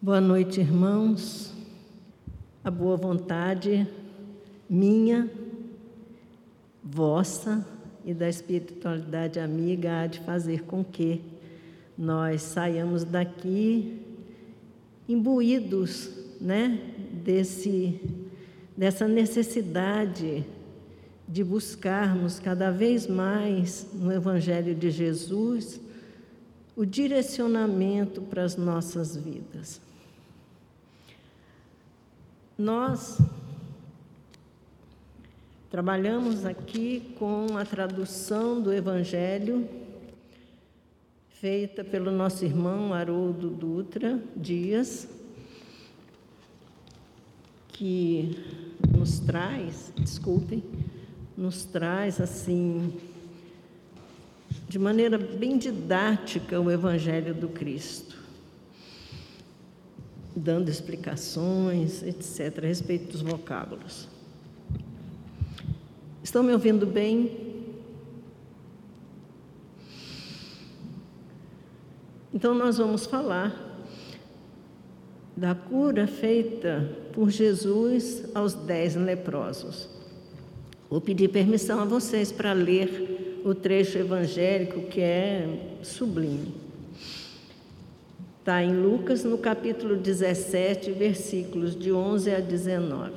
Boa noite, irmãos. A boa vontade minha, vossa e da espiritualidade amiga há de fazer com que nós saiamos daqui imbuídos, né, desse dessa necessidade de buscarmos cada vez mais no evangelho de Jesus o direcionamento para as nossas vidas. Nós trabalhamos aqui com a tradução do Evangelho feita pelo nosso irmão Haroldo Dutra Dias, que nos traz, desculpem, nos traz assim de maneira bem didática o Evangelho do Cristo dando explicações, etc., a respeito dos vocábulos. Estão me ouvindo bem? Então, nós vamos falar da cura feita por Jesus aos dez leprosos. Vou pedir permissão a vocês para ler o trecho evangélico que é sublime. Está em Lucas, no capítulo 17, versículos de 11 a 19.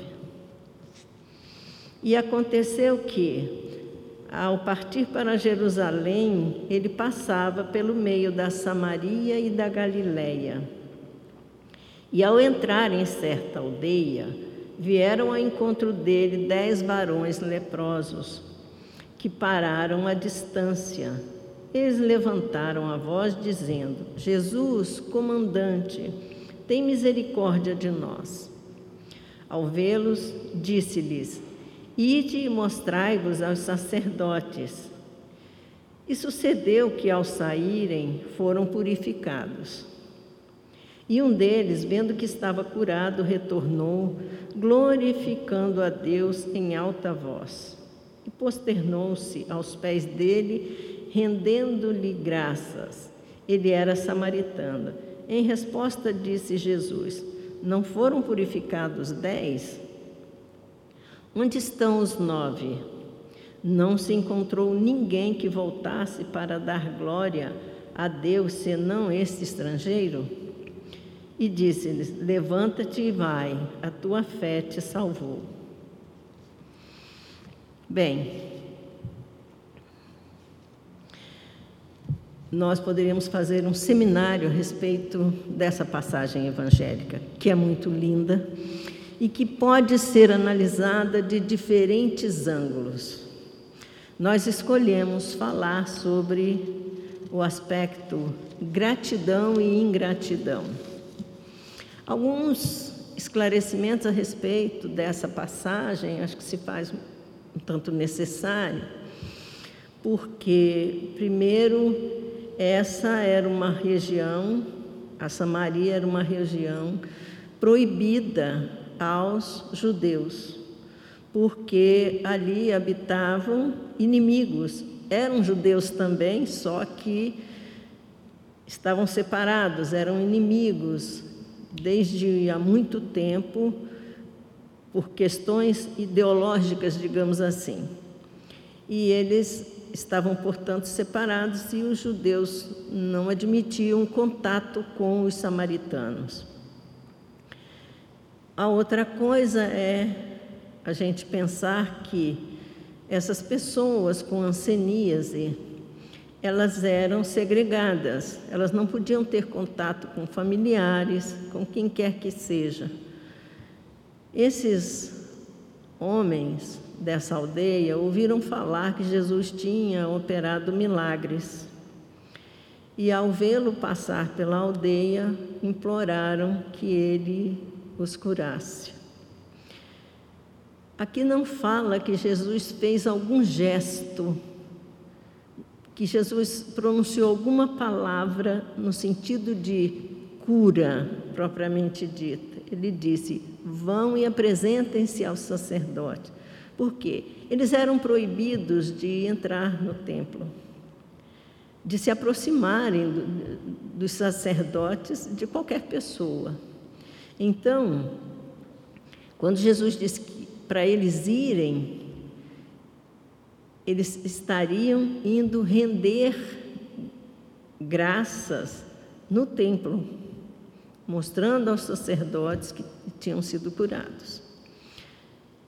E aconteceu que, ao partir para Jerusalém, ele passava pelo meio da Samaria e da Galiléia. E ao entrar em certa aldeia, vieram ao encontro dele dez varões leprosos, que pararam à distância eles levantaram a voz, dizendo: Jesus, comandante, tem misericórdia de nós. Ao vê-los, disse-lhes: Ide e mostrai-vos aos sacerdotes. E sucedeu que, ao saírem, foram purificados. E um deles, vendo que estava curado, retornou, glorificando a Deus em alta voz. E posternou-se aos pés dele rendendo-lhe graças. Ele era samaritano. Em resposta, disse Jesus: Não foram purificados dez? Onde estão os nove? Não se encontrou ninguém que voltasse para dar glória a Deus senão este estrangeiro? E disse-lhes: Levanta-te e vai, a tua fé te salvou. Bem, nós poderíamos fazer um seminário a respeito dessa passagem evangélica, que é muito linda e que pode ser analisada de diferentes ângulos. Nós escolhemos falar sobre o aspecto gratidão e ingratidão. Alguns esclarecimentos a respeito dessa passagem, acho que se faz um tanto necessário, porque, primeiro, essa era uma região, a Samaria era uma região proibida aos judeus, porque ali habitavam inimigos. Eram judeus também, só que estavam separados, eram inimigos desde há muito tempo por questões ideológicas, digamos assim. E eles estavam, portanto, separados e os judeus não admitiam contato com os samaritanos. A outra coisa é a gente pensar que essas pessoas com anseníase, elas eram segregadas, elas não podiam ter contato com familiares, com quem quer que seja. Esses homens dessa aldeia ouviram falar que Jesus tinha operado milagres. E ao vê-lo passar pela aldeia, imploraram que ele os curasse. Aqui não fala que Jesus fez algum gesto, que Jesus pronunciou alguma palavra no sentido de cura propriamente dita. Ele disse: Vão e apresentem-se ao sacerdote. Por quê? Eles eram proibidos de entrar no templo, de se aproximarem do, dos sacerdotes, de qualquer pessoa. Então, quando Jesus disse para eles irem, eles estariam indo render graças no templo, mostrando aos sacerdotes que tinham sido curados.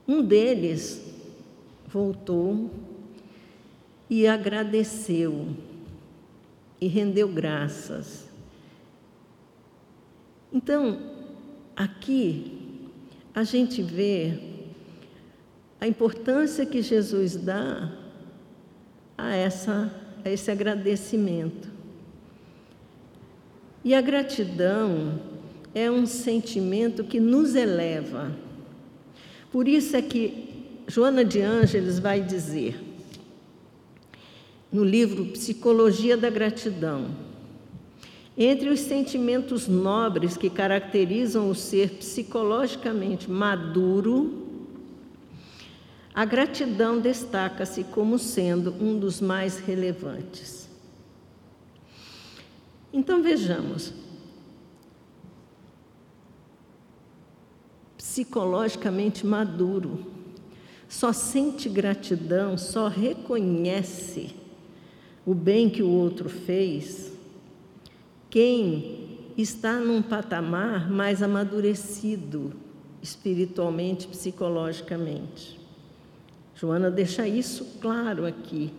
Um deles voltou e agradeceu e rendeu graças. Então, aqui a gente vê a importância que Jesus dá a, essa, a esse agradecimento. E a gratidão é um sentimento que nos eleva. Por isso é que Joana de Ângeles vai dizer, no livro Psicologia da Gratidão, entre os sentimentos nobres que caracterizam o ser psicologicamente maduro, a gratidão destaca-se como sendo um dos mais relevantes. Então vejamos. Psicologicamente maduro, só sente gratidão, só reconhece o bem que o outro fez quem está num patamar mais amadurecido espiritualmente, psicologicamente. Joana deixa isso claro aqui.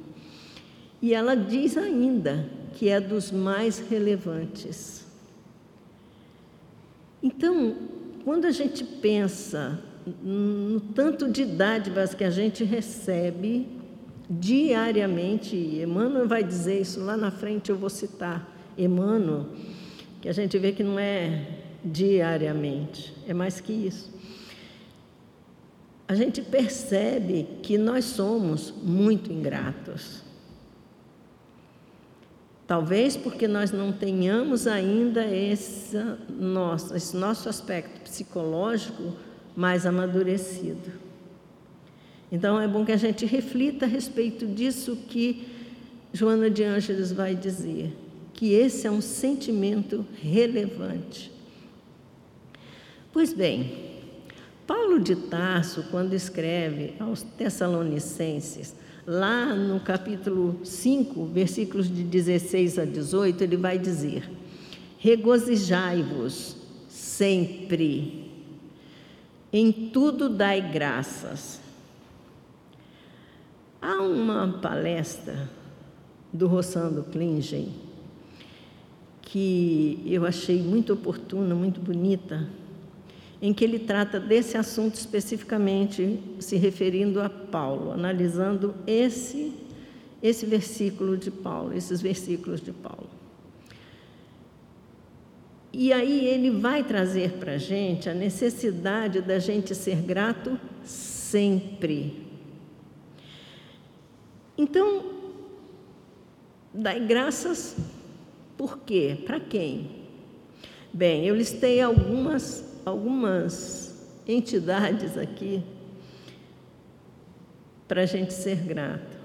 E ela diz ainda que é dos mais relevantes. Então, quando a gente pensa no tanto de dádivas que a gente recebe diariamente, e Emmanuel vai dizer isso lá na frente, eu vou citar Emmanuel, que a gente vê que não é diariamente, é mais que isso. A gente percebe que nós somos muito ingratos. Talvez porque nós não tenhamos ainda esse nosso, esse nosso aspecto psicológico mais amadurecido. Então é bom que a gente reflita a respeito disso que Joana de Ângeles vai dizer que esse é um sentimento relevante. Pois bem, Paulo de Tarso, quando escreve aos Tessalonicenses, lá no capítulo 5, versículos de 16 a 18, ele vai dizer: Regozijai-vos sempre, em tudo dai graças. Há uma palestra do Rossando Klingen que eu achei muito oportuna, muito bonita, em que ele trata desse assunto especificamente, se referindo a Paulo, analisando esse esse versículo de Paulo, esses versículos de Paulo. E aí ele vai trazer para a gente a necessidade da gente ser grato sempre. Então, dai graças por quê? Para quem? Bem, eu listei algumas, algumas entidades aqui para a gente ser grato.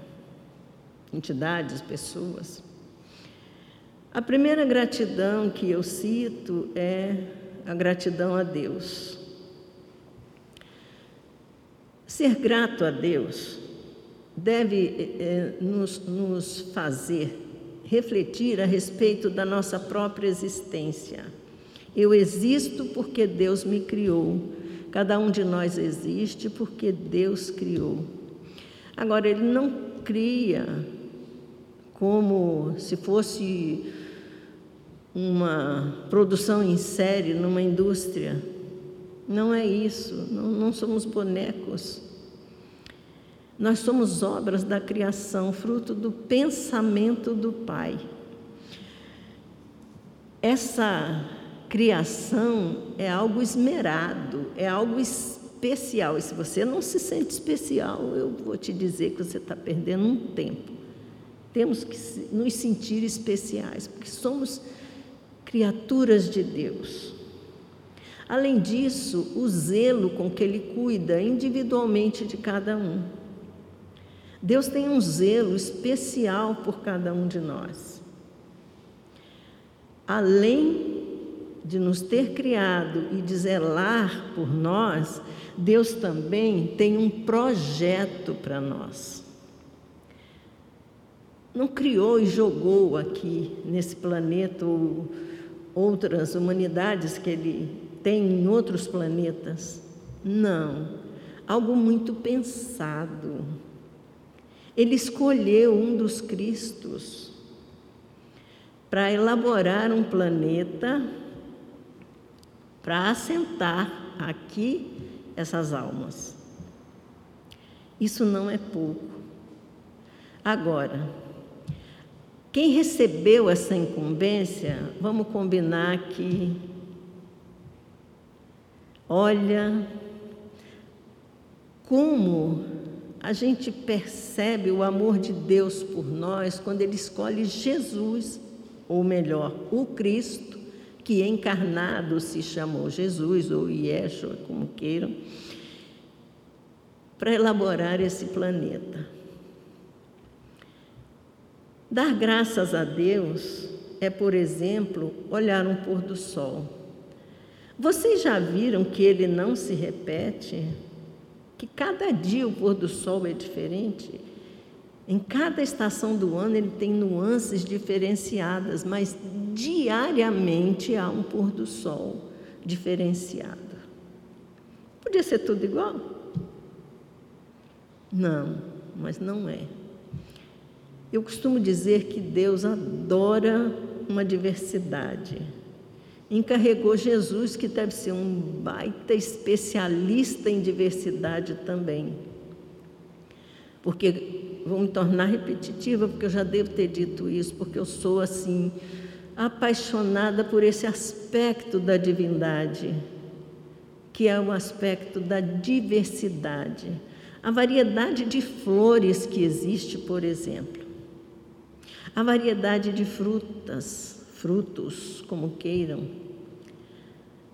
Entidades, pessoas. A primeira gratidão que eu cito é a gratidão a Deus. Ser grato a Deus deve é, nos, nos fazer refletir a respeito da nossa própria existência. Eu existo porque Deus me criou. Cada um de nós existe porque Deus criou. Agora, Ele não cria como se fosse uma produção em série numa indústria. Não é isso, não, não somos bonecos. Nós somos obras da criação, fruto do pensamento do Pai. Essa criação é algo esmerado, é algo especial. E se você não se sente especial, eu vou te dizer que você está perdendo um tempo. Temos que nos sentir especiais, porque somos criaturas de Deus. Além disso, o zelo com que Ele cuida individualmente de cada um. Deus tem um zelo especial por cada um de nós. Além de nos ter criado e de zelar por nós, Deus também tem um projeto para nós. Não criou e jogou aqui nesse planeta ou outras humanidades que Ele tem em outros planetas. Não, algo muito pensado. Ele escolheu um dos Cristos para elaborar um planeta para assentar aqui essas almas. Isso não é pouco. Agora, quem recebeu essa incumbência, vamos combinar que, olha, como a gente percebe o amor de Deus por nós quando Ele escolhe Jesus, ou melhor, o Cristo, que encarnado se chamou Jesus ou Yeshua, como queiram, para elaborar esse planeta. Dar graças a Deus é, por exemplo, olhar um pôr do sol. Vocês já viram que ele não se repete? Que cada dia o pôr do sol é diferente? Em cada estação do ano ele tem nuances diferenciadas, mas diariamente há um pôr do sol diferenciado. Podia ser tudo igual? Não, mas não é. Eu costumo dizer que Deus adora uma diversidade. Encarregou Jesus, que deve ser um baita especialista em diversidade também. Porque vou me tornar repetitiva, porque eu já devo ter dito isso, porque eu sou assim apaixonada por esse aspecto da divindade, que é o aspecto da diversidade. A variedade de flores que existe, por exemplo. A variedade de frutas, frutos, como queiram.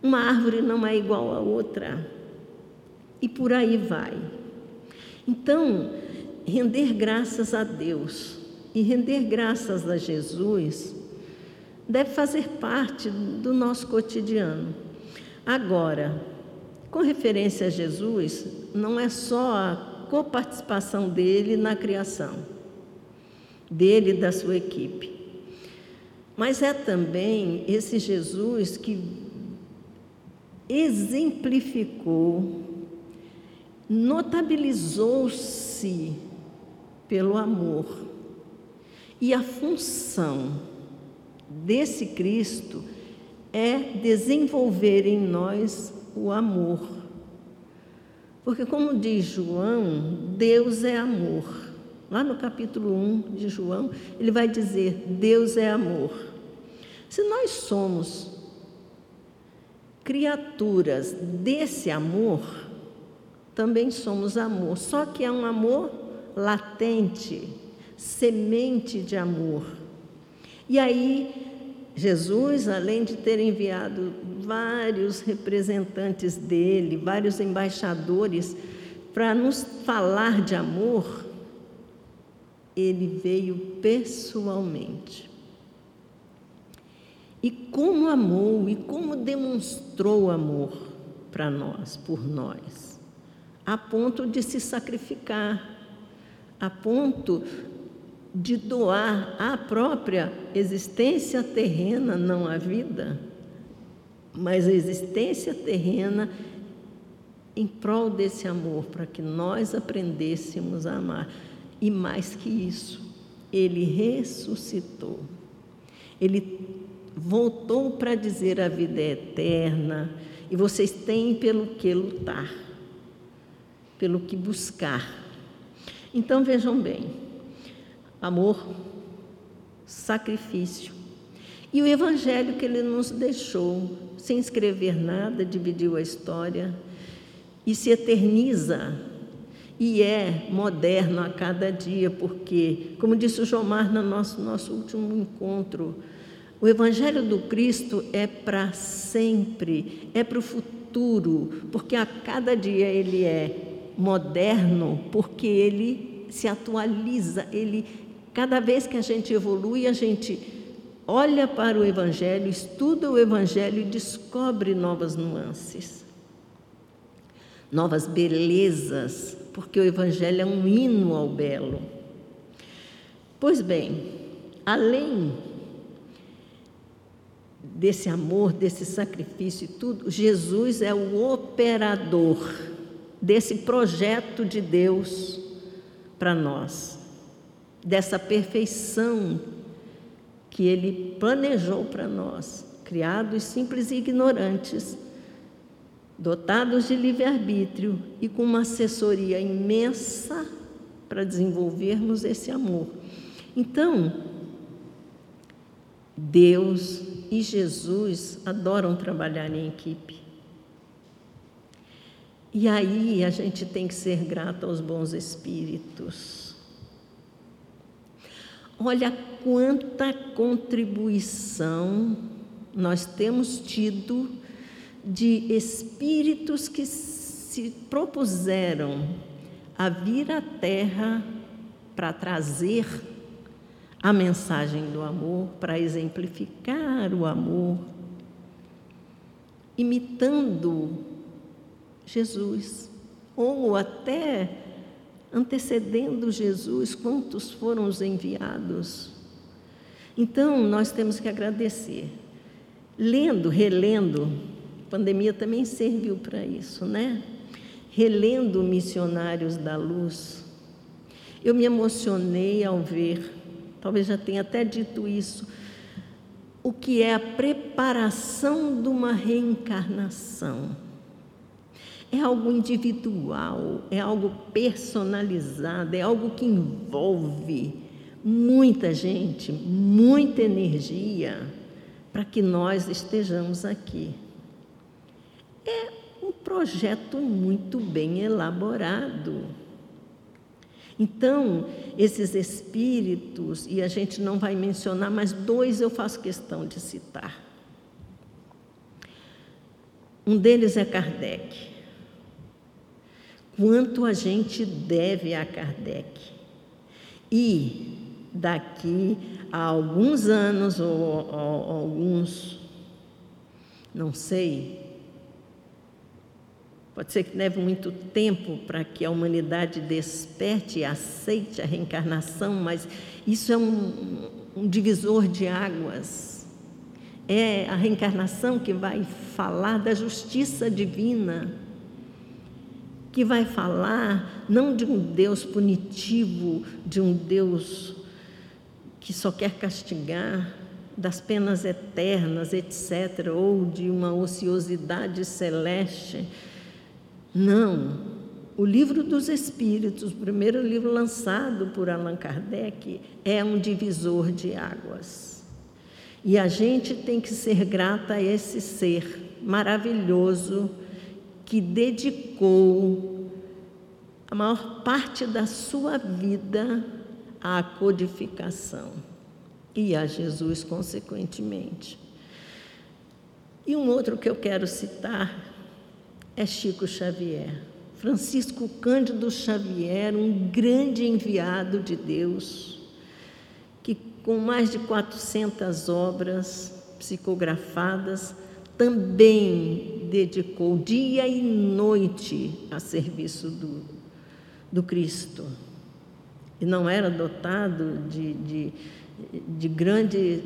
Uma árvore não é igual a outra. E por aí vai. Então, render graças a Deus e render graças a Jesus deve fazer parte do nosso cotidiano. Agora, com referência a Jesus, não é só a coparticipação dele na criação, dele e da sua equipe, mas é também esse Jesus que exemplificou, notabilizou-se pelo amor e a função desse Cristo é desenvolver em nós o amor. Porque, como diz João, Deus é amor. Lá no capítulo 1 de João, ele vai dizer: Deus é amor. Se nós somos criaturas desse amor, também somos amor. Só que é um amor latente, semente de amor. E aí, Jesus, além de ter enviado vários representantes dele, vários embaixadores, para nos falar de amor, ele veio pessoalmente. E como amou e como demonstrou amor para nós, por nós, a ponto de se sacrificar, a ponto de doar a própria existência terrena, não a vida, mas a existência terrena em prol desse amor, para que nós aprendêssemos a amar. E mais que isso, ele ressuscitou. Ele voltou para dizer a vida é eterna e vocês têm pelo que lutar, pelo que buscar. Então vejam bem, amor, sacrifício. E o evangelho que ele nos deixou, sem escrever nada, dividiu a história e se eterniza e é moderno a cada dia, porque, como disse o Jomar no nosso, nosso último encontro, o Evangelho do Cristo é para sempre, é para o futuro, porque a cada dia ele é moderno, porque ele se atualiza, ele Cada vez que a gente evolui, a gente olha para o Evangelho, estuda o Evangelho e descobre novas nuances, novas belezas, porque o Evangelho é um hino ao belo. Pois bem, além desse amor, desse sacrifício e tudo, Jesus é o operador desse projeto de Deus para nós, dessa perfeição que Ele planejou para nós, criados simples e ignorantes, dotados de livre-arbítrio e com uma assessoria imensa para desenvolvermos esse amor. Então, Deus e Jesus adoram trabalhar em equipe. E aí a gente tem que ser grato aos bons espíritos. Olha quanta contribuição nós temos tido de espíritos que se propuseram a vir à Terra para trazer a mensagem do amor, para exemplificar o amor, imitando Jesus, ou até antecedendo Jesus, quantos foram os enviados. Então, nós temos que agradecer. Lendo, relendo, a pandemia também serviu para isso, né? Relendo Missionários da Luz, eu me emocionei ao ver, talvez já tenha até dito isso, o que é a preparação de uma reencarnação. É algo individual, é algo personalizado, é algo que envolve muita gente, muita energia para que nós estejamos aqui. É um projeto muito bem elaborado. Então, esses espíritos, e a gente não vai mencionar, mas dois eu faço questão de citar. Um deles é Kardec quanto a gente deve a Kardec. E daqui a alguns anos, ou, ou alguns, não sei, pode ser que leve muito tempo para que a humanidade desperte e aceite a reencarnação, mas isso é um, um divisor de águas. É a reencarnação que vai falar da justiça divina que vai falar não de um Deus punitivo, de um Deus que só quer castigar, das penas eternas, etc., ou de uma ociosidade celeste. Não. O livro dos Espíritos, o primeiro livro lançado por Allan Kardec, é um divisor de águas. E a gente tem que ser grata a esse ser maravilhoso que dedicou a maior parte da sua vida à codificação e a Jesus, consequentemente. E um outro que eu quero citar é Chico Xavier. Francisco Cândido Xavier, um grande enviado de Deus, que com mais de 400 obras psicografadas, também dedicou dia e noite a serviço do, do Cristo. E não era dotado de, de, de grande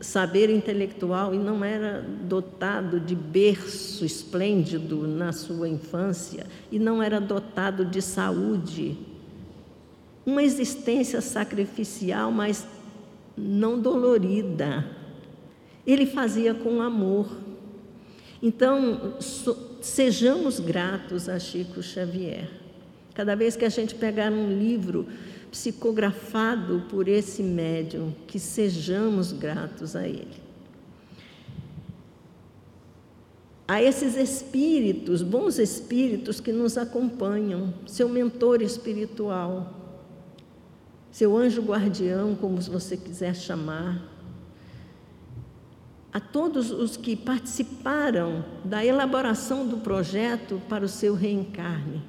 saber intelectual e não era dotado de berço esplêndido na sua infância e não era dotado de saúde. Uma existência sacrificial, mas não dolorida. Ele fazia com amor. Então, so, sejamos gratos a Chico Xavier. Cada vez que a gente pegar um livro psicografado por esse médium, que sejamos gratos a ele. A esses espíritos, bons espíritos que nos acompanham, seu mentor espiritual, seu anjo guardião, como você quiser chamar, a todos os que participaram da elaboração do projeto para o seu reencarne.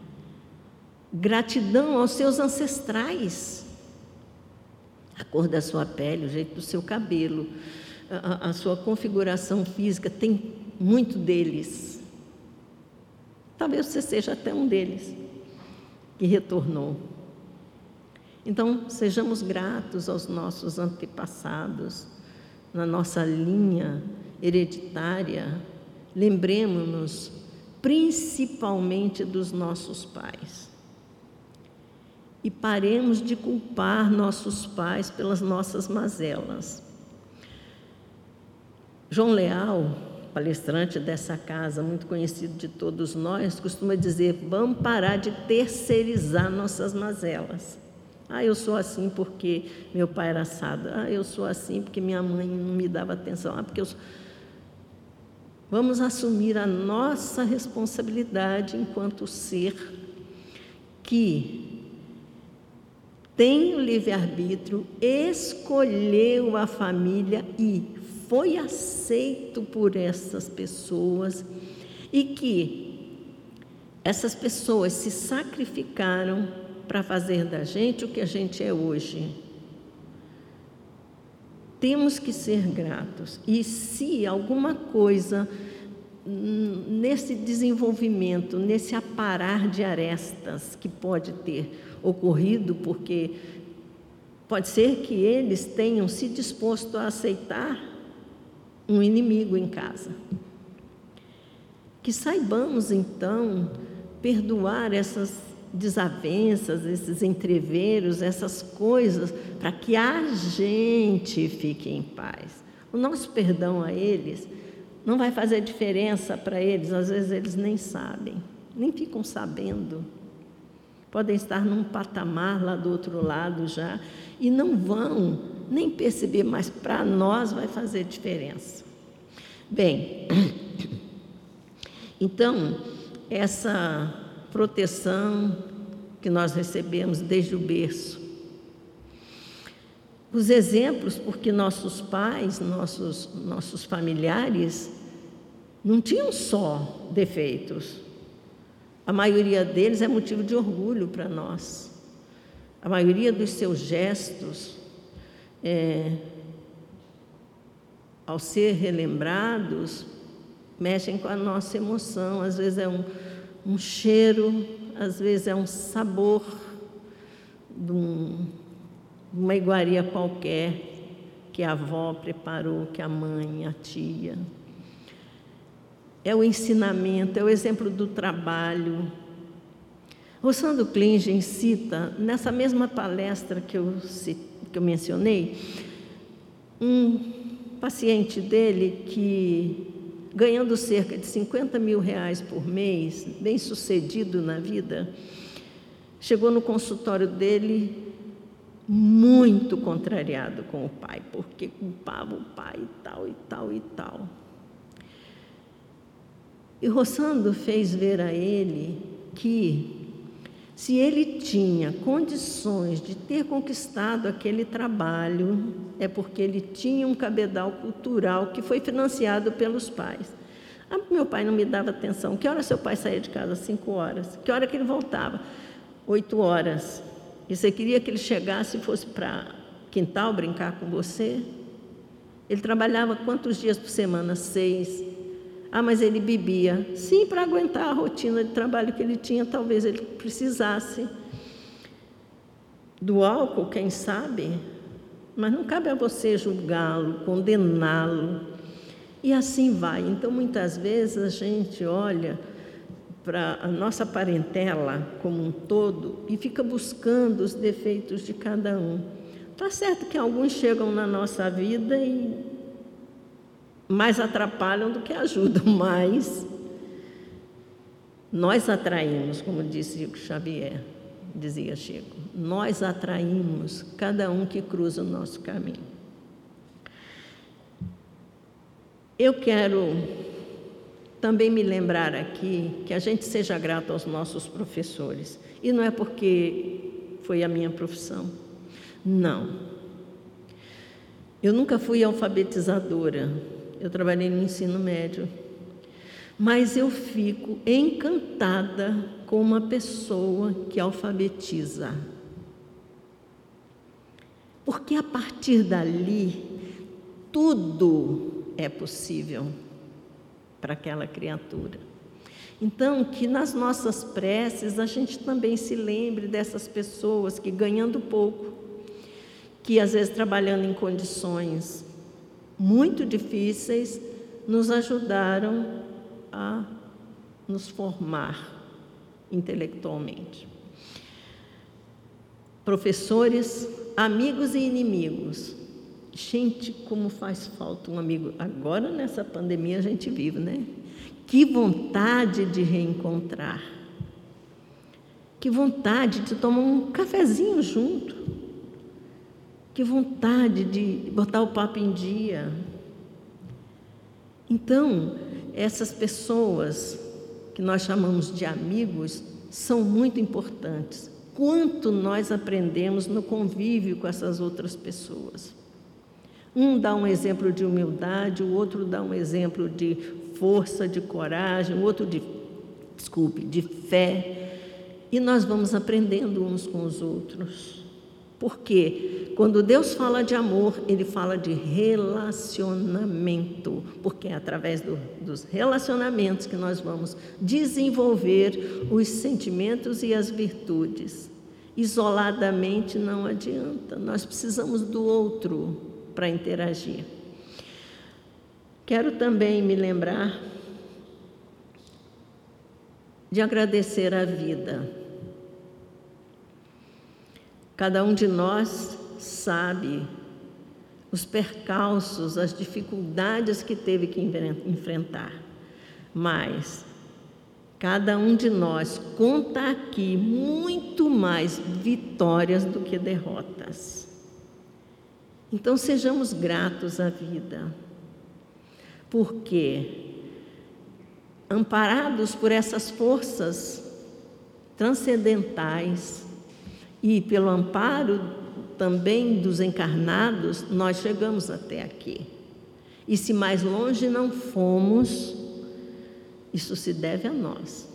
Gratidão aos seus ancestrais, a cor da sua pele, o jeito do seu cabelo, a, a sua configuração física, tem muito deles. Talvez você seja até um deles que retornou. Então, sejamos gratos aos nossos antepassados, na nossa linha hereditária, lembremos-nos principalmente dos nossos pais. E paremos de culpar nossos pais pelas nossas mazelas. João Leal, palestrante dessa casa, muito conhecido de todos nós, costuma dizer: vamos parar de terceirizar nossas mazelas. Ah, eu sou assim porque meu pai era assado. Ah, eu sou assim porque minha mãe não me dava atenção. Ah, porque eu sou... Vamos assumir a nossa responsabilidade enquanto ser que tem o livre-arbítrio, escolheu a família e foi aceito por essas pessoas e que essas pessoas se sacrificaram para fazer da gente o que a gente é hoje. Temos que ser gratos. E se alguma coisa nesse desenvolvimento, nesse aparar de arestas que pode ter ocorrido, porque pode ser que eles tenham se disposto a aceitar um inimigo em casa. Que saibamos então perdoar essas desavenças, esses entreveros, essas coisas, para que a gente fique em paz. O nosso perdão a eles não vai fazer diferença para eles, às vezes eles nem sabem, nem ficam sabendo. Podem estar num patamar lá do outro lado já e não vão nem perceber, mas para nós vai fazer diferença. Bem, então, essa proteção que nós recebemos desde o berço, os exemplos, porque nossos pais, nossos, nossos familiares, não tinham só defeitos. A maioria deles é motivo de orgulho para nós. A maioria dos seus gestos é, ao ser relembrados, mexem com a nossa emoção. Às vezes é um, um cheiro, às vezes é um sabor de, um, uma iguaria qualquer que a avó preparou, que a mãe, a tia. É o ensinamento, é o exemplo do trabalho. Rossando Klingen cita, nessa mesma palestra que eu, que eu mencionei, um paciente dele que, ganhando cerca de 50 mil reais por mês, bem sucedido na vida, chegou no consultório dele muito contrariado com o pai, porque culpava o pai e tal, e tal, e tal. E Rossando fez ver a ele que se ele tinha condições de ter conquistado aquele trabalho, é porque ele tinha um cabedal cultural que foi financiado pelos pais. Ah, meu pai não me dava atenção. Que hora seu pai saía de casa? Cinco horas. Que hora que ele voltava? Oito horas. E você queria que ele chegasse e fosse para quintal brincar com você? Ele trabalhava quantos dias por semana? Seis. Ah, mas ele bebia. Sim, para aguentar a rotina de trabalho que ele tinha, talvez ele precisasse do álcool, quem sabe. Mas não cabe a você julgá-lo, condená-lo. E assim vai. Então, muitas vezes a gente olha para a nossa parentela como um todo e fica buscando os defeitos de cada um. Tá certo que alguns chegam na nossa vida e mais atrapalham do que ajudam, mas nós atraímos, como disse Chico Xavier, dizia Chico, nós atraímos cada um que cruza o nosso caminho. Eu quero também me lembrar aqui que a gente seja grato aos nossos professores. E não é porque foi a minha profissão. Não. Eu nunca fui alfabetizadora eu trabalhei no ensino médio. Mas eu fico encantada com uma pessoa que alfabetiza. Porque a partir dali, tudo é possível para aquela criatura. Então, que nas nossas preces a gente também se lembre dessas pessoas que ganhando pouco, que às vezes trabalhando em condições muito difíceis, nos ajudaram a nos formar intelectualmente. Professores, amigos e inimigos. Gente, como faz falta um amigo. Agora, nessa pandemia, a gente vive, né? Que vontade de reencontrar. Que vontade de tomar um cafezinho junto. Que vontade de botar o papo em dia. Então, essas pessoas que nós chamamos de amigos são muito importantes. Quanto nós aprendemos no convívio com essas outras pessoas. Um dá um exemplo de humildade, o outro dá um exemplo de força, de coragem, o outro de, desculpe, de fé. E nós vamos aprendendo uns com os outros. Porque quando Deus fala de amor, Ele fala de relacionamento, porque é através do, dos relacionamentos que nós vamos desenvolver os sentimentos e as virtudes. Isoladamente não adianta, nós precisamos do outro para interagir. Quero também me lembrar de agradecer a vida. Cada um de nós sabe os percalços, as dificuldades que teve que enfrentar, mas cada um de nós conta aqui muito mais vitórias do que derrotas. Então sejamos gratos à vida, porque amparados por essas forças transcendentais e pelo amparo também dos encarnados, nós chegamos até aqui. E se mais longe não fomos, isso se deve a nós.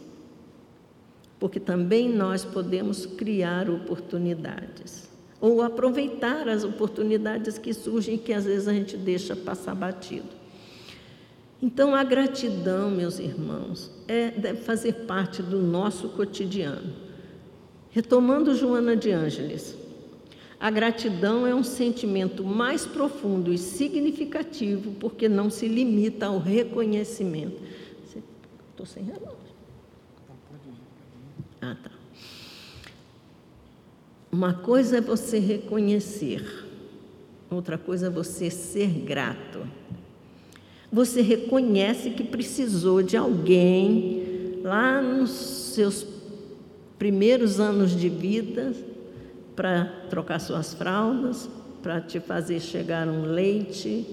Porque também nós podemos criar oportunidades ou aproveitar as oportunidades que surgem que às vezes a gente deixa passar batido. Então, a gratidão, meus irmãos, é, deve fazer parte do nosso cotidiano. Retomando Joana de Ângeles, a gratidão é um sentimento mais profundo e significativo porque não se limita ao reconhecimento. Estou sem relógio. Ah, tá. Uma coisa é você reconhecer, outra coisa é você ser grato. Você reconhece que precisou de alguém lá nos seus primeiros anos de vida para trocar suas fraldas, para te fazer chegar um leite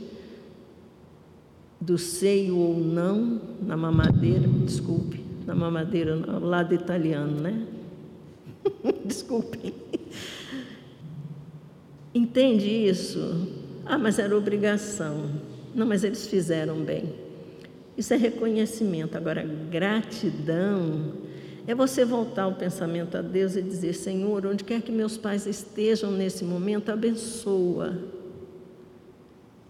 do seio ou não na mamadeira, desculpe, na mamadeira, ao lado italiano, né? Desculpem. Entende isso? Ah, mas era obrigação. Não, mas eles fizeram bem. Isso é reconhecimento. Agora, gratidão é você voltar o pensamento a Deus e dizer: Senhor, onde quer que meus pais estejam nesse momento, abençoa.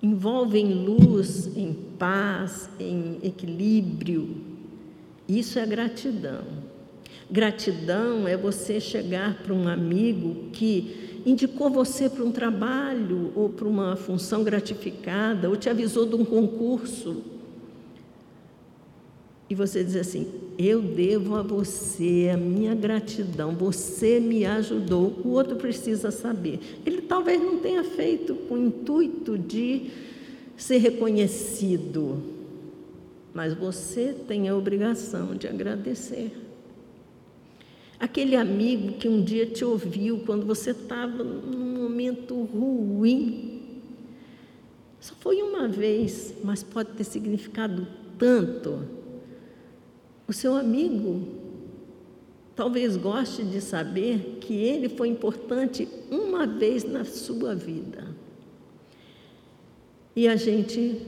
Envolve em luz, em paz, em equilíbrio. Isso é gratidão. Gratidão é você chegar para um amigo que indicou você para um trabalho ou para uma função gratificada, ou te avisou de um concurso. E você diz assim: Eu devo a você a minha gratidão, você me ajudou. O outro precisa saber. Ele talvez não tenha feito com o intuito de ser reconhecido, mas você tem a obrigação de agradecer. Aquele amigo que um dia te ouviu quando você estava num momento ruim. Só foi uma vez, mas pode ter significado tanto. O seu amigo talvez goste de saber que ele foi importante uma vez na sua vida. E a gente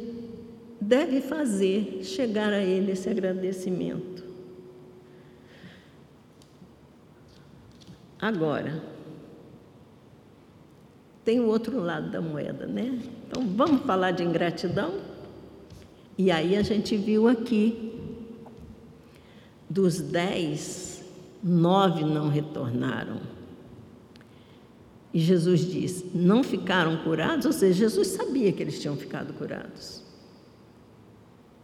deve fazer chegar a ele esse agradecimento. Agora, tem o outro lado da moeda, né? Então vamos falar de ingratidão? E aí a gente viu aqui, dos dez, nove não retornaram. E Jesus diz: não ficaram curados, ou seja, Jesus sabia que eles tinham ficado curados.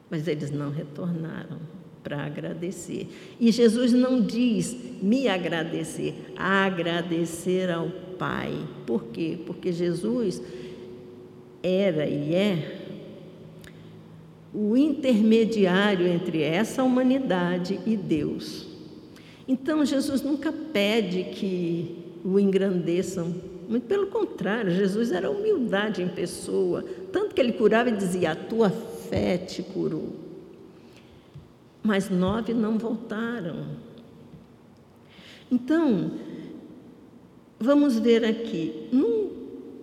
Mas eles não retornaram para agradecer. E Jesus não diz me agradecer, agradecer ao Pai. Por quê? Porque Jesus era e é o intermediário entre essa humanidade e Deus. Então, Jesus nunca pede que o engrandeçam. Muito pelo contrário, Jesus era humildade em pessoa. Tanto que ele curava e dizia: A tua fé te curou. Mas nove não voltaram. Então, vamos ver aqui, no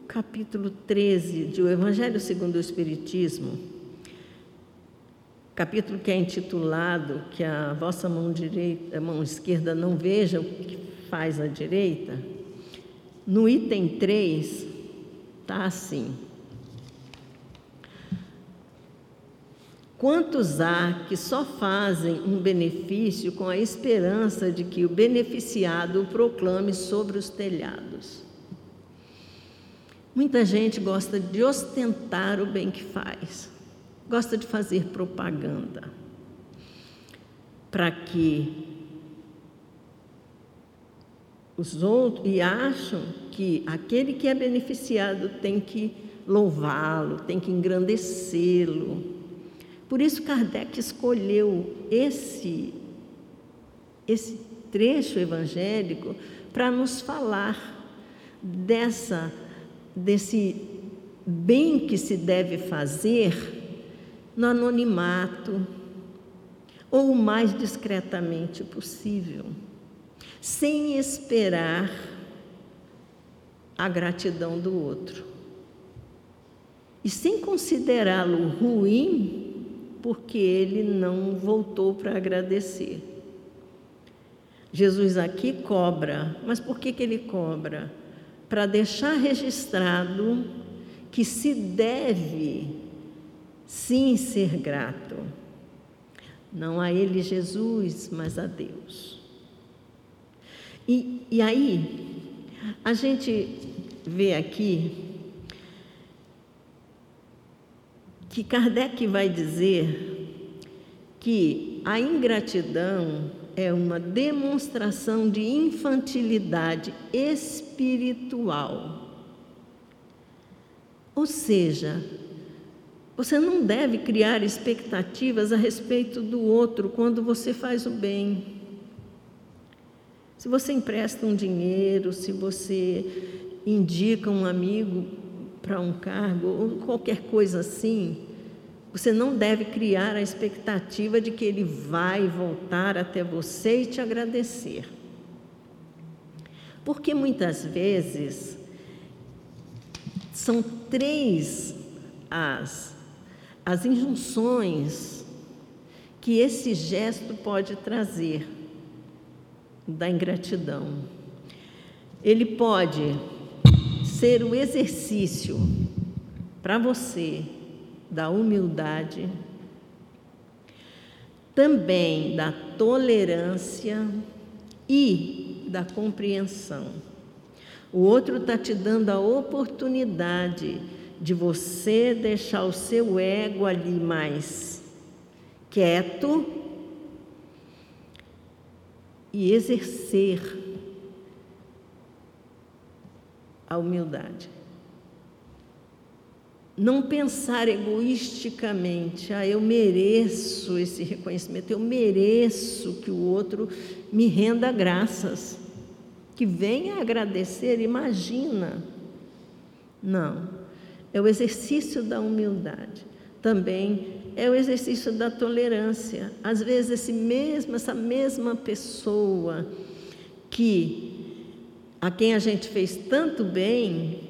capítulo 13 do Evangelho segundo o Espiritismo, capítulo que é intitulado Que a vossa mão direita, mão esquerda não veja o que faz a direita, no item 3 está assim: Quantos há que só fazem um benefício com a esperança de que o beneficiado o proclame sobre os telhados? Muita gente gosta de ostentar o bem que faz, gosta de fazer propaganda, para que os outros e acham que aquele que é beneficiado tem que louvá-lo, tem que engrandecê-lo. Por isso Kardec escolheu esse esse trecho evangélico para nos falar dessa desse bem que se deve fazer no anonimato ou o mais discretamente possível sem esperar a gratidão do outro. E sem considerá-lo ruim, porque ele não voltou para agradecer. Jesus aqui cobra, mas por que, que ele cobra? Para deixar registrado que se deve sim ser grato, não a Ele, Jesus, mas a Deus. E, e aí, a gente vê aqui que Kardec vai dizer que a ingratidão é uma demonstração de infantilidade espiritual. Ou seja, você não deve criar expectativas a respeito do outro quando você faz o bem. Se você empresta um dinheiro, se você indica um amigo para um cargo, ou qualquer coisa assim, você não deve criar a expectativa de que ele vai voltar até você e te agradecer. Porque muitas vezes são três as, as injunções que esse gesto pode trazer da ingratidão. Ele pode ser o exercício para você da humildade, também da tolerância e da compreensão. O outro está te dando a oportunidade de você deixar o seu ego ali mais quieto e exercer a humildade. Não pensar egoisticamente, ah, eu mereço esse reconhecimento, eu mereço que o outro me renda graças, que venha agradecer, imagina. Não, é o exercício da humildade. Também é o exercício da tolerância. Às vezes, esse mesmo, essa mesma pessoa que a quem a gente fez tanto bem,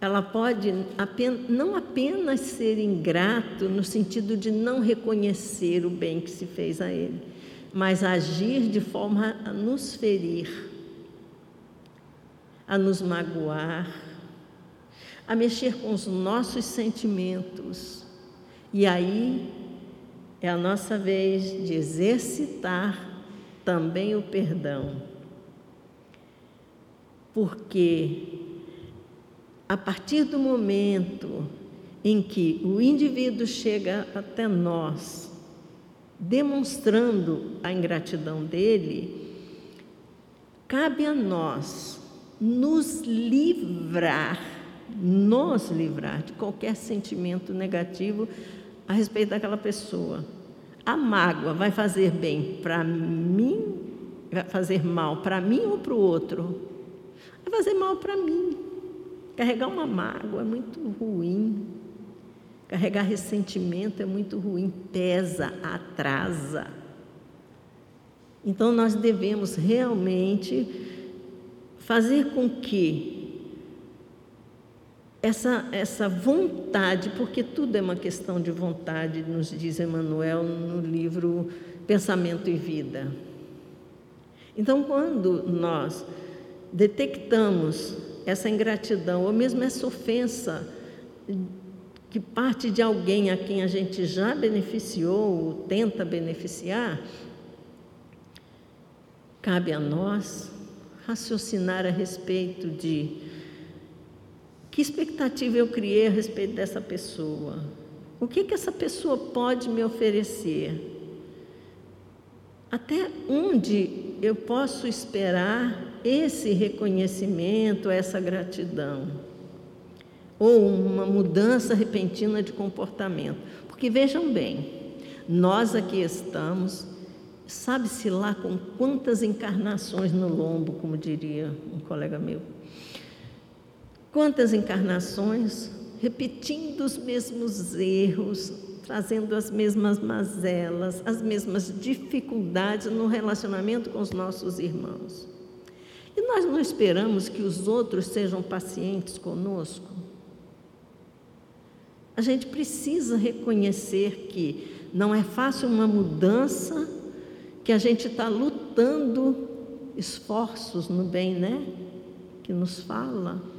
ela pode apenas, não apenas ser ingrato no sentido de não reconhecer o bem que se fez a ele, mas agir de forma a nos ferir, a nos magoar, a mexer com os nossos sentimentos. E aí é a nossa vez de exercitar também o perdão. Porque a partir do momento em que o indivíduo chega até nós, demonstrando a ingratidão dele, cabe a nós nos livrar, nos livrar de qualquer sentimento negativo a respeito daquela pessoa. A mágoa vai fazer bem para mim, vai fazer mal para mim ou para o outro? Vai fazer mal para mim. Carregar uma mágoa é muito ruim. Carregar ressentimento é muito ruim, pesa, atrasa. Então nós devemos realmente fazer com que essa, essa vontade, porque tudo é uma questão de vontade, nos diz Emmanuel no livro Pensamento e Vida. Então, quando nós detectamos essa ingratidão, ou mesmo essa ofensa que parte de alguém a quem a gente já beneficiou ou tenta beneficiar, cabe a nós raciocinar a respeito de que expectativa eu criei a respeito dessa pessoa. O que, que essa pessoa pode me oferecer? Até onde eu posso esperar esse reconhecimento, essa gratidão? Ou uma mudança repentina de comportamento? Porque vejam bem, nós aqui estamos, sabe-se lá com quantas encarnações no lombo, como diria um colega meu. Quantas encarnações repetindo os mesmos erros, trazendo as mesmas mazelas, as mesmas dificuldades no relacionamento com os nossos irmãos. E nós não esperamos que os outros sejam pacientes conosco. A gente precisa reconhecer que não é fácil uma mudança, que a gente está lutando esforços no bem, né? Que nos fala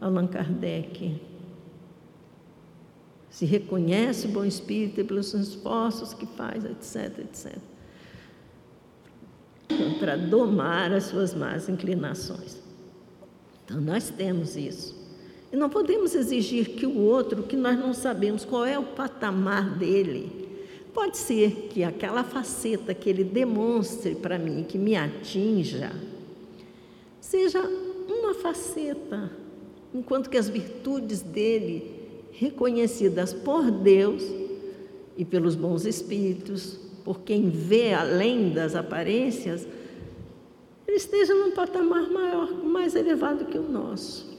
Allan Kardec se reconhece o bom espírito pelos esforços que faz, etc, etc. Para domar as suas más inclinações. Então, nós temos isso. E não podemos exigir que o outro, que nós não sabemos qual é o patamar dele, pode ser que aquela faceta que ele demonstre para mim, que me atinja, seja uma faceta, enquanto que as virtudes dele reconhecidas por Deus e pelos bons espíritos, por quem vê além das aparências, ele esteja num patamar maior, mais elevado que o nosso.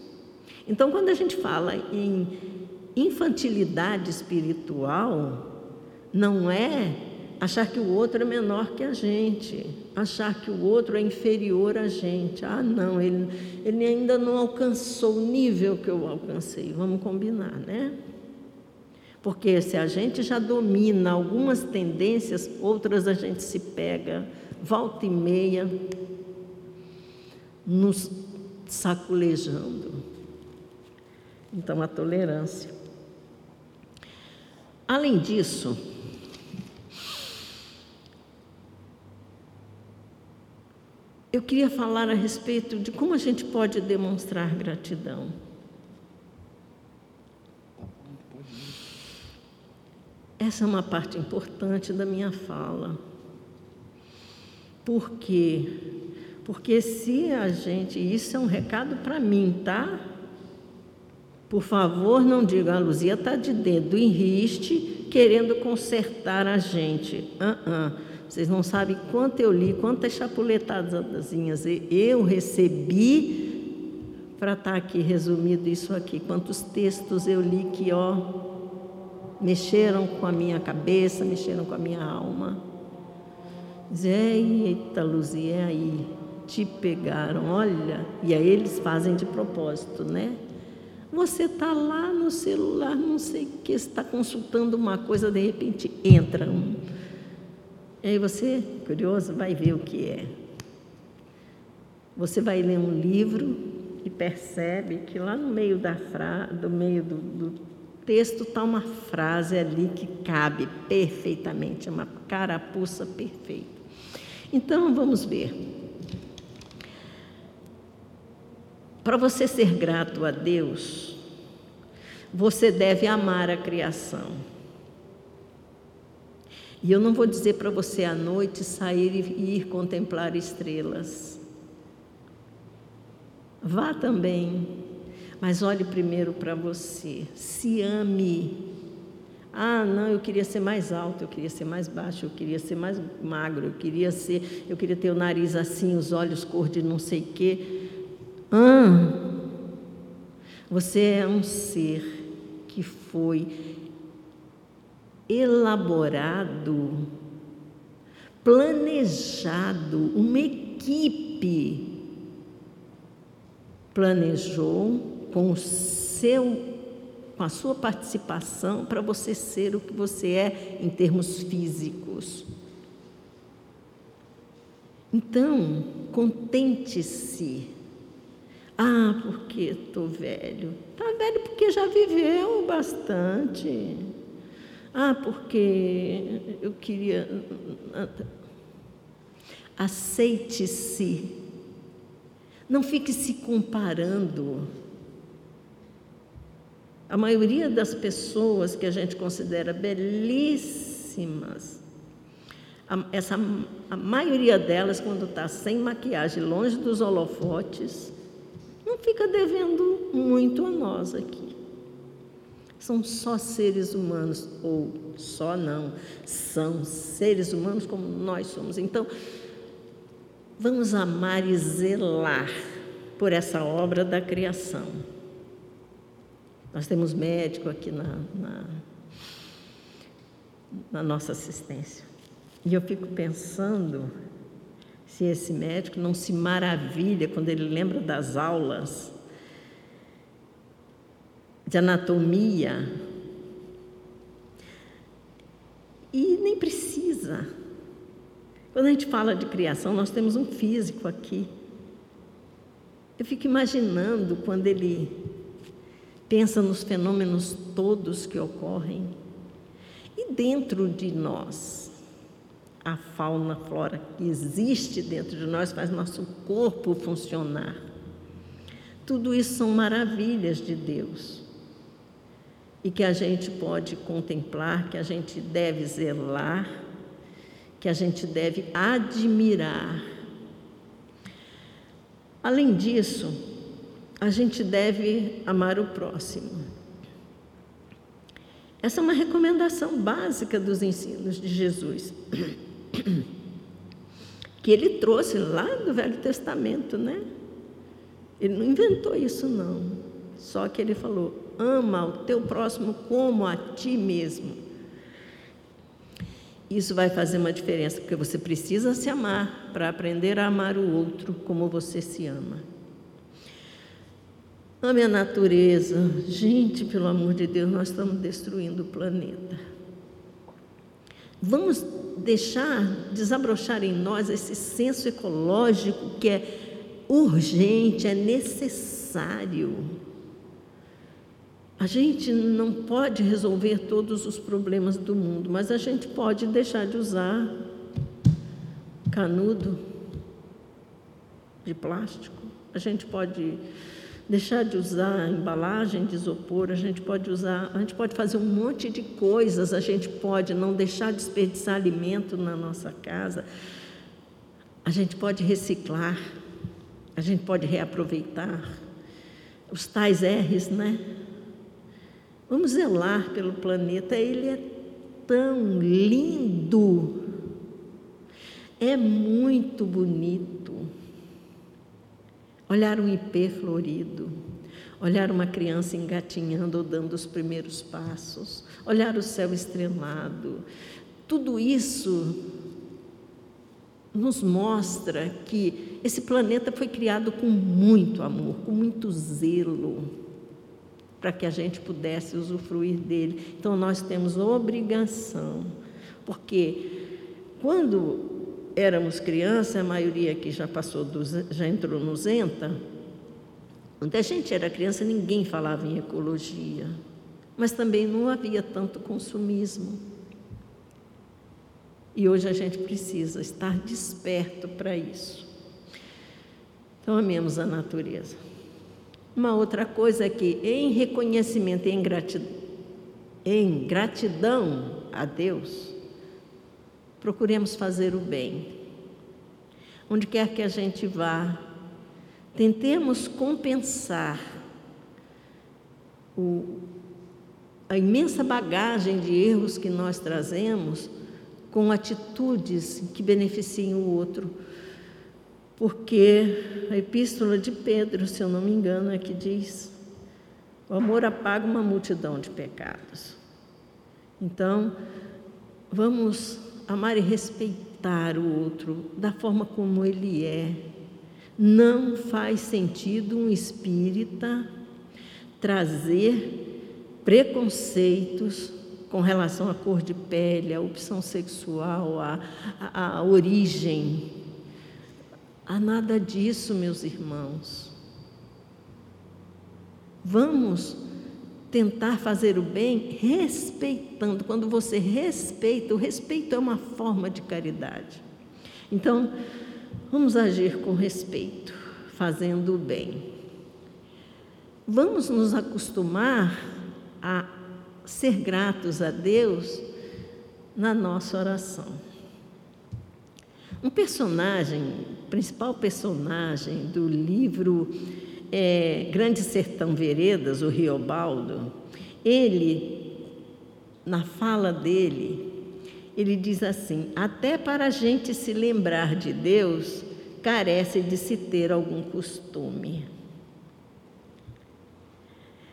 Então, quando a gente fala em infantilidade espiritual, não é achar que o outro é menor que a gente, achar que o outro é inferior a gente. Ah, não, ele, ele ainda não alcançou o nível que eu alcancei. Vamos combinar, né? Porque se a gente já domina algumas tendências, outras a gente se pega, volta e meia, nos saculejando. Então, a tolerância. Além disso, eu queria falar a respeito de como a gente pode demonstrar gratidão. Essa é uma parte importante da minha fala. Por quê? Porque se a gente. Isso é um recado para mim, tá? Por favor, não diga, a Luzia está de dedo em riste, querendo consertar a gente. Uh -uh. Vocês não sabem quanto eu li, quantas chapuletazinhas eu recebi para estar tá aqui resumido isso aqui. Quantos textos eu li que, ó, mexeram com a minha cabeça, mexeram com a minha alma. Dizer, eita, Luzia, é aí, te pegaram, olha. E aí eles fazem de propósito, né? Você está lá no celular, não sei o que, está consultando uma coisa, de repente entra um e aí você, curioso, vai ver o que é. Você vai ler um livro e percebe que lá no meio da fra... do meio do, do texto está uma frase ali que cabe perfeitamente, é uma carapuça perfeita. Então vamos ver. Para você ser grato a Deus, você deve amar a criação. E eu não vou dizer para você à noite sair e ir contemplar estrelas. Vá também, mas olhe primeiro para você. Se ame. Ah, não, eu queria ser mais alto, eu queria ser mais baixo, eu queria ser mais magro, eu queria ser, eu queria ter o nariz assim, os olhos cor de não sei quê. Ah, você é um ser que foi elaborado, planejado, uma equipe planejou com o seu com a sua participação para você ser o que você é em termos físicos. Então, contente-se. Ah, porque estou velho. Está velho porque já viveu bastante. Ah, porque eu queria. Aceite-se. Não fique se comparando. A maioria das pessoas que a gente considera belíssimas, a, essa, a maioria delas, quando está sem maquiagem, longe dos holofotes, não fica devendo muito a nós aqui são só seres humanos, ou só não, são seres humanos como nós somos. Então, vamos amar e zelar por essa obra da criação. Nós temos médico aqui na, na, na nossa assistência. E eu fico pensando se esse médico não se maravilha quando ele lembra das aulas de anatomia. E nem precisa. Quando a gente fala de criação, nós temos um físico aqui. Eu fico imaginando quando ele pensa nos fenômenos todos que ocorrem. E dentro de nós, a fauna, a flora que existe dentro de nós faz nosso corpo funcionar. Tudo isso são maravilhas de Deus e que a gente pode contemplar, que a gente deve zelar, que a gente deve admirar. Além disso, a gente deve amar o próximo. Essa é uma recomendação básica dos ensinos de Jesus, que ele trouxe lá do Velho Testamento, né? Ele não inventou isso, não. Só que ele falou: ama o teu próximo como a ti mesmo. Isso vai fazer uma diferença, porque você precisa se amar para aprender a amar o outro como você se ama. Ame a natureza. Gente, pelo amor de Deus, nós estamos destruindo o planeta. Vamos deixar desabrochar em nós esse senso ecológico que é urgente, é necessário. A gente não pode resolver todos os problemas do mundo, mas a gente pode deixar de usar canudo de plástico, a gente pode deixar de usar embalagem de isopor, a gente pode usar, a gente pode fazer um monte de coisas, a gente pode não deixar de desperdiçar alimento na nossa casa, a gente pode reciclar, a gente pode reaproveitar. Os tais R's, né? Vamos zelar pelo planeta, ele é tão lindo, é muito bonito. Olhar um ipê florido, olhar uma criança engatinhando ou dando os primeiros passos, olhar o céu estrelado, tudo isso nos mostra que esse planeta foi criado com muito amor, com muito zelo para que a gente pudesse usufruir dele. Então nós temos obrigação, porque quando éramos crianças, a maioria que já passou dos, já entrou nos ENTA, Quando a gente era criança, ninguém falava em ecologia, mas também não havia tanto consumismo. E hoje a gente precisa estar desperto para isso. Então, amemos a natureza. Uma outra coisa é que, em reconhecimento e em gratidão, em gratidão a Deus, procuremos fazer o bem. Onde quer que a gente vá, tentemos compensar o, a imensa bagagem de erros que nós trazemos com atitudes que beneficiem o outro. Porque a epístola de Pedro, se eu não me engano, é que diz: o amor apaga uma multidão de pecados. Então, vamos amar e respeitar o outro da forma como ele é. Não faz sentido um espírita trazer preconceitos com relação à cor de pele, à opção sexual, à, à, à origem. Há nada disso, meus irmãos. Vamos tentar fazer o bem respeitando. Quando você respeita, o respeito é uma forma de caridade. Então, vamos agir com respeito, fazendo o bem. Vamos nos acostumar a ser gratos a Deus na nossa oração. Um personagem, principal personagem do livro é, Grande Sertão Veredas, o Riobaldo, ele, na fala dele, ele diz assim: até para a gente se lembrar de Deus, carece de se ter algum costume.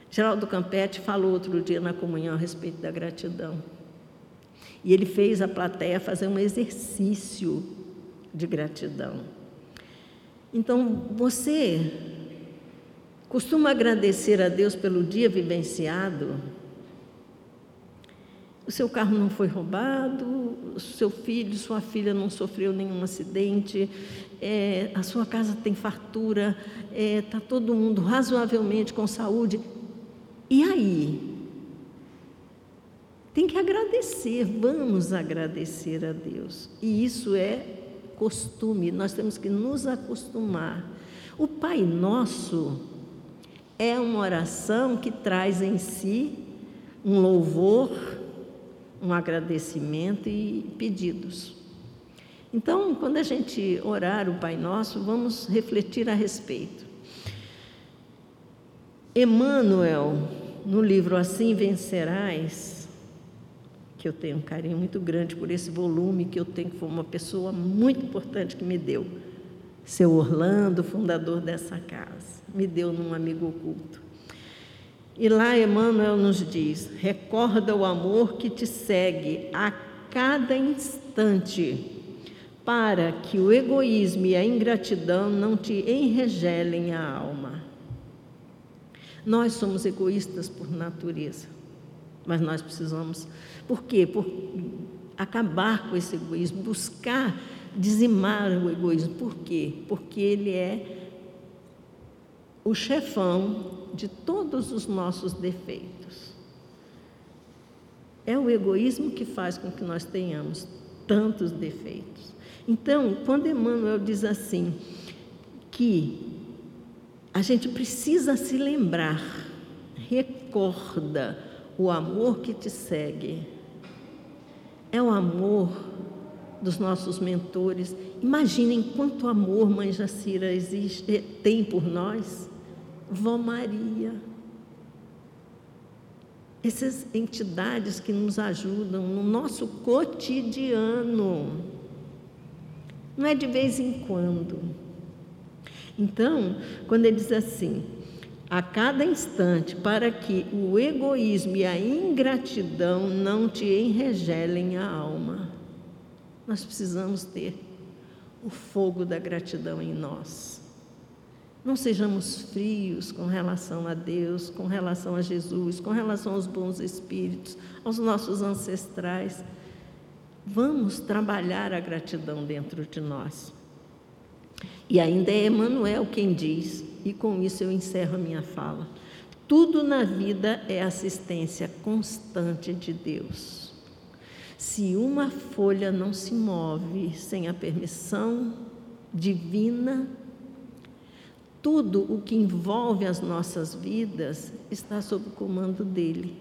Geraldo Campetti falou outro dia na comunhão a respeito da gratidão. E ele fez a plateia fazer um exercício de gratidão. Então, você Costuma agradecer a Deus pelo dia vivenciado? O seu carro não foi roubado, seu filho, sua filha não sofreu nenhum acidente, é, a sua casa tem fartura, está é, tá todo mundo razoavelmente com saúde. E aí? Tem que agradecer, vamos agradecer a Deus. E isso é costume, nós temos que nos acostumar. O Pai Nosso é uma oração que traz em si um louvor, um agradecimento e pedidos. Então, quando a gente orar o Pai Nosso, vamos refletir a respeito. Emmanuel, no livro Assim Vencerás, que eu tenho um carinho muito grande por esse volume, que eu tenho, que foi uma pessoa muito importante que me deu, seu Orlando, fundador dessa casa me deu num amigo oculto. E lá Emmanuel nos diz: recorda o amor que te segue a cada instante, para que o egoísmo e a ingratidão não te enregelem a alma. Nós somos egoístas por natureza, mas nós precisamos. Por quê? Por acabar com esse egoísmo, buscar dizimar o egoísmo. Por quê? Porque ele é o chefão de todos os nossos defeitos. É o egoísmo que faz com que nós tenhamos tantos defeitos. Então, quando Emmanuel diz assim, que a gente precisa se lembrar, recorda o amor que te segue, é o amor dos nossos mentores. Imaginem quanto amor Mãe Jacira existe, tem por nós. Vó Maria. Essas entidades que nos ajudam no nosso cotidiano. Não é de vez em quando. Então, quando ele diz assim, a cada instante, para que o egoísmo e a ingratidão não te enregelem a alma, nós precisamos ter o fogo da gratidão em nós. Não sejamos frios com relação a Deus, com relação a Jesus, com relação aos bons espíritos, aos nossos ancestrais. Vamos trabalhar a gratidão dentro de nós. E ainda é Emmanuel quem diz, e com isso eu encerro a minha fala. Tudo na vida é assistência constante de Deus. Se uma folha não se move sem a permissão divina, tudo o que envolve as nossas vidas está sob o comando dele.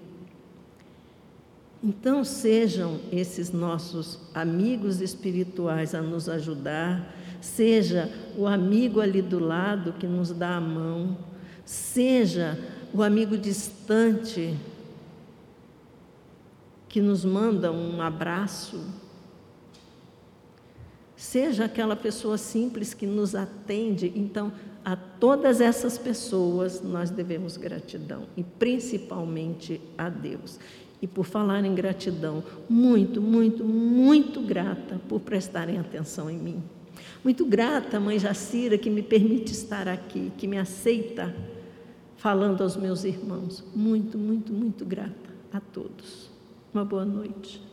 Então, sejam esses nossos amigos espirituais a nos ajudar, seja o amigo ali do lado que nos dá a mão, seja o amigo distante que nos manda um abraço, seja aquela pessoa simples que nos atende. Então, a todas essas pessoas nós devemos gratidão e principalmente a Deus. E por falar em gratidão, muito, muito, muito grata por prestarem atenção em mim. Muito grata, mãe Jacira, que me permite estar aqui, que me aceita falando aos meus irmãos. Muito, muito, muito grata a todos. Uma boa noite.